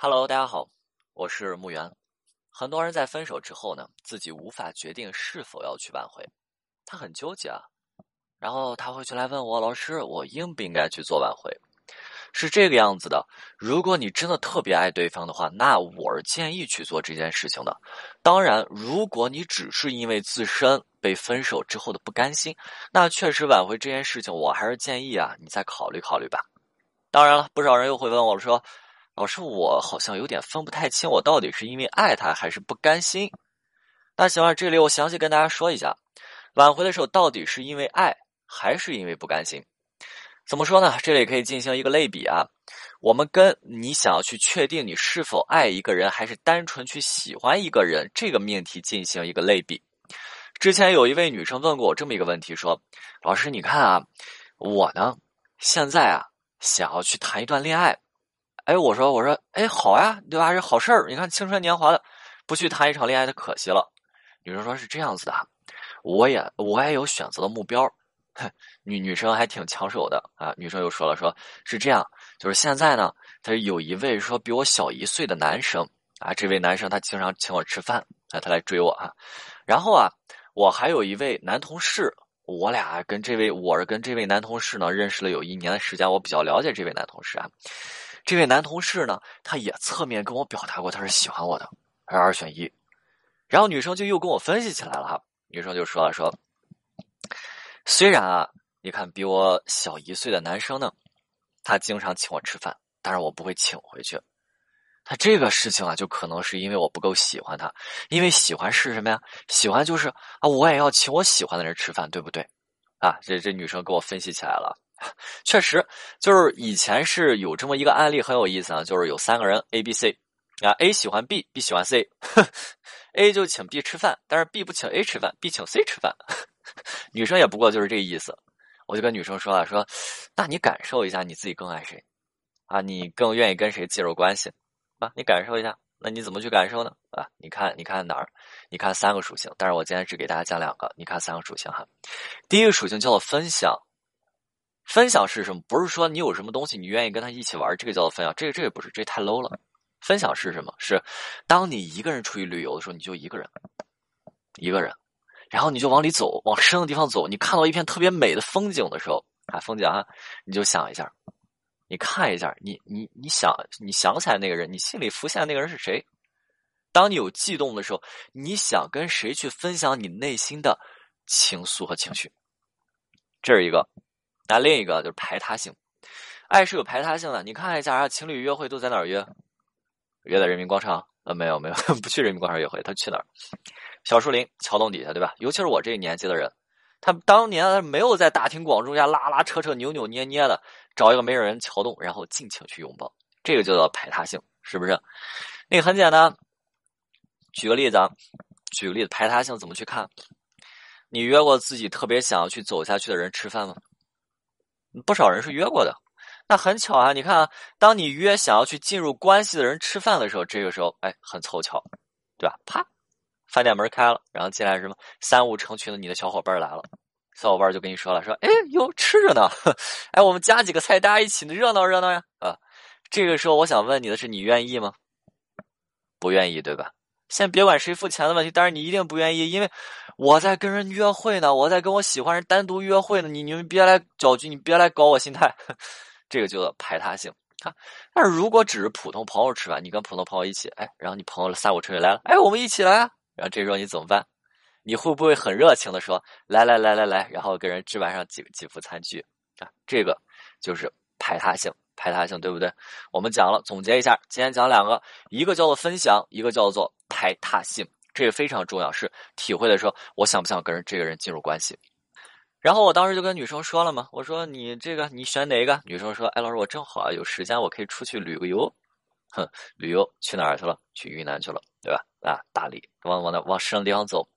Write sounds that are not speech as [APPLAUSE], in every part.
Hello，大家好，我是木源。很多人在分手之后呢，自己无法决定是否要去挽回，他很纠结啊。然后他会去来问我，老师，我应不应该去做挽回？是这个样子的。如果你真的特别爱对方的话，那我是建议去做这件事情的。当然，如果你只是因为自身被分手之后的不甘心，那确实挽回这件事情，我还是建议啊，你再考虑考虑吧。当然了，不少人又会问我说。老师，我好像有点分不太清，我到底是因为爱他还是不甘心？那行啊，这里我详细跟大家说一下，挽回的时候到底是因为爱还是因为不甘心？怎么说呢？这里可以进行一个类比啊，我们跟你想要去确定你是否爱一个人，还是单纯去喜欢一个人这个命题进行一个类比。之前有一位女生问过我这么一个问题，说：“老师，你看啊，我呢现在啊想要去谈一段恋爱。”哎，我说，我说，哎，好呀，对吧？是好事儿。你看，青春年华的，不去谈一场恋爱，的可惜了。女生说是这样子的，我也，我也有选择的目标。女女生还挺抢手的啊。女生又说了，说是这样，就是现在呢，他有一位说比我小一岁的男生啊，这位男生他经常请我吃饭啊，他来追我啊。然后啊，我还有一位男同事，我俩跟这位，我是跟这位男同事呢认识了有一年的时间，我比较了解这位男同事啊。这位男同事呢，他也侧面跟我表达过他是喜欢我的，而二选一。然后女生就又跟我分析起来了哈，女生就说了说，虽然啊，你看比我小一岁的男生呢，他经常请我吃饭，但是我不会请回去。他这个事情啊，就可能是因为我不够喜欢他，因为喜欢是什么呀？喜欢就是啊，我也要请我喜欢的人吃饭，对不对？啊，这这女生给我分析起来了。确实，就是以前是有这么一个案例很有意思啊，就是有三个人 A、B、C，啊 A 喜欢 B，B 喜欢 C，A [LAUGHS] 就请 B 吃饭，但是 B 不请 A 吃饭，B 请 C 吃饭。女生也不过就是这个意思，我就跟女生说了，说，那你感受一下你自己更爱谁，啊，你更愿意跟谁介入关系，啊，你感受一下，那你怎么去感受呢？啊，你看，你看哪儿？你看三个属性，但是我今天只给大家讲两个，你看三个属性哈。第一个属性叫做分享。分享是什么？不是说你有什么东西，你愿意跟他一起玩，这个叫做分享。这个这个不是，这太 low 了。分享是什么？是当你一个人出去旅游的时候，你就一个人，一个人，然后你就往里走，往深的地方走。你看到一片特别美的风景的时候，啊，风景啊，你就想一下，你看一下，你你你想你想起来那个人，你心里浮现的那个人是谁？当你有悸动的时候，你想跟谁去分享你内心的情愫和情绪？这是一个。那另一个就是排他性，爱是有排他性的。你看一下啊，情侣约会都在哪儿约？约在人民广场？呃，没有没有，[LAUGHS] 不去人民广场约会，他去哪儿？小树林、桥洞底下，对吧？尤其是我这个年纪的人，他当年没有在大庭广众下拉拉扯扯、扭扭捏捏的找一个没有人桥洞，然后尽情去拥抱，这个就叫排他性，是不是？那个很简单，举个例子啊，举个例子，排他性怎么去看？你约过自己特别想要去走下去的人吃饭吗？不少人是约过的，那很巧啊！你看啊，当你约想要去进入关系的人吃饭的时候，这个时候，哎，很凑巧，对吧？啪，饭店门开了，然后进来什么三五成群的你的小伙伴来了，小伙伴就跟你说了，说，哎，哟，吃着呢，[LAUGHS] 哎，我们加几个菜，大家一起热闹热闹呀！啊，这个时候我想问你的是，你愿意吗？不愿意，对吧？先别管谁付钱的问题，但是你一定不愿意，因为我在跟人约会呢，我在跟我喜欢人单独约会呢，你你们别来搅局，你别来搞我心态，[LAUGHS] 这个叫做排他性啊。但是如果只是普通朋友吃饭，你跟普通朋友一起，哎，然后你朋友三五成群来了，哎，我们一起来啊，然后这时候你怎么办？你会不会很热情的说来来来来来，然后跟人置办上几几副餐具啊？这个就是排他性。排他性对不对？我们讲了，总结一下，今天讲两个，一个叫做分享，一个叫做排他性，这个非常重要，是体会的时候，我想不想跟这个人进入关系？然后我当时就跟女生说了嘛，我说你这个你选哪个？女生说，哎，老师我正好有时间，我可以出去旅个游。哼，旅游去哪儿去了？去云南去了，对吧？啊，大理，往往那往深的地方走，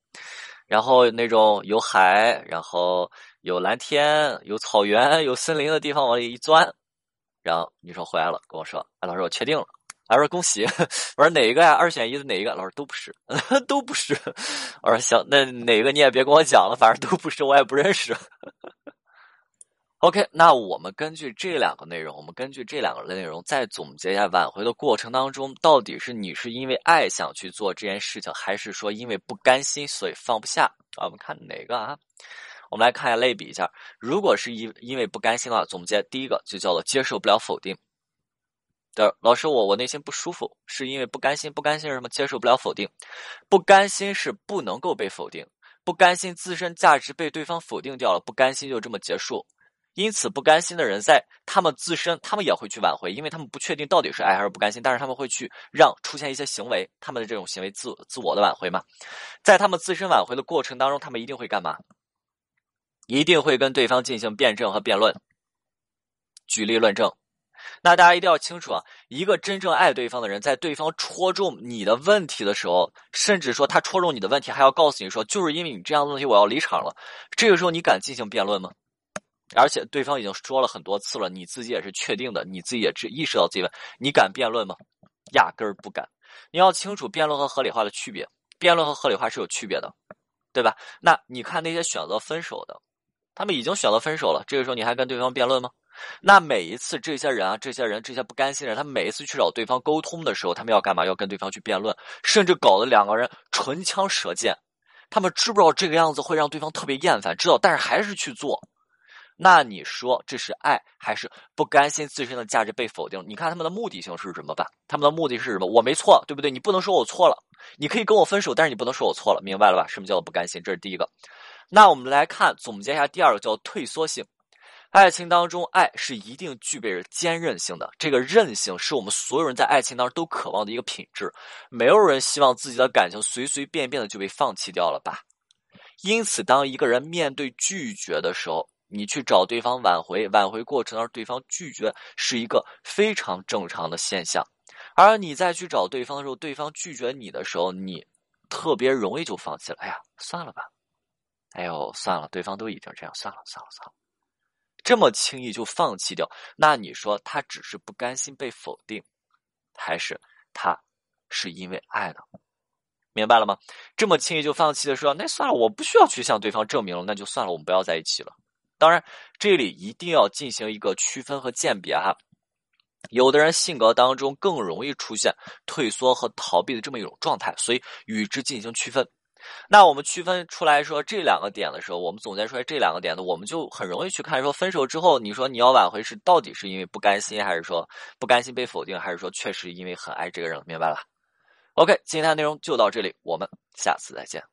然后那种有海，然后有蓝天，有草原，有森林的地方往里一钻。然后女生回来了，跟我说：“哎，老师，我确定了。”老师恭喜。[LAUGHS] 我说：“哪一个呀？二选一的哪一个？”老师都不是，[LAUGHS] 都不是。我说：“行，那哪个你也别跟我讲了，反正都不是，我也不认识。[LAUGHS] ” OK，那我们根据这两个内容，我们根据这两个内容再总结一下挽回的过程当中，到底是你是因为爱想去做这件事情，还是说因为不甘心所以放不下啊？我们看哪个啊？我们来看一下类比一下，如果是因因为不甘心的话，总结第一个就叫做接受不了否定。的老师，我我内心不舒服，是因为不甘心，不甘心是什么？接受不了否定，不甘心是不能够被否定，不甘心自身价值被对方否定掉了，不甘心就这么结束。因此，不甘心的人在他们自身，他们也会去挽回，因为他们不确定到底是爱还是不甘心，但是他们会去让出现一些行为，他们的这种行为自自我的挽回嘛，在他们自身挽回的过程当中，他们一定会干嘛？一定会跟对方进行辩证和辩论，举例论证。那大家一定要清楚啊，一个真正爱对方的人，在对方戳中你的问题的时候，甚至说他戳中你的问题，还要告诉你说，就是因为你这样的问题，我要离场了。这个时候，你敢进行辩论吗？而且对方已经说了很多次了，你自己也是确定的，你自己也知意识到自己问，你敢辩论吗？压根儿不敢。你要清楚辩论和合理化的区别，辩论和合理化是有区别的，对吧？那你看那些选择分手的，他们已经选择分手了，这个时候你还跟对方辩论吗？那每一次这些人啊，这些人这些不甘心的人，他每一次去找对方沟通的时候，他们要干嘛？要跟对方去辩论，甚至搞得两个人唇枪舌剑。他们知不知道这个样子会让对方特别厌烦？知道，但是还是去做。那你说这是爱还是不甘心自身的价值被否定？你看他们的目的性是什么吧？他们的目的是什么？我没错，对不对？你不能说我错了，你可以跟我分手，但是你不能说我错了，明白了吧？什么叫做不甘心？这是第一个。那我们来看总结一下第二个，叫退缩性。爱情当中，爱是一定具备着坚韧性的。这个韧性是我们所有人在爱情当中都渴望的一个品质。没有人希望自己的感情随随便便的就被放弃掉了吧？因此，当一个人面对拒绝的时候，你去找对方挽回，挽回过程当中对方拒绝是一个非常正常的现象，而你再去找对方的时候，对方拒绝你的时候，你特别容易就放弃了。哎呀，算了吧，哎呦，算了，对方都已经这样，算了，算了，算了，这么轻易就放弃掉，那你说他只是不甘心被否定，还是他是因为爱呢？明白了吗？这么轻易就放弃的时候，那算了，我不需要去向对方证明了，那就算了，我们不要在一起了。当然，这里一定要进行一个区分和鉴别哈。有的人性格当中更容易出现退缩和逃避的这么一种状态，所以与之进行区分。那我们区分出来说这两个点的时候，我们总结出来这两个点的，我们就很容易去看说分手之后，你说你要挽回是到底是因为不甘心，还是说不甘心被否定，还是说确实因为很爱这个人？明白了？OK，今天的内容就到这里，我们下次再见。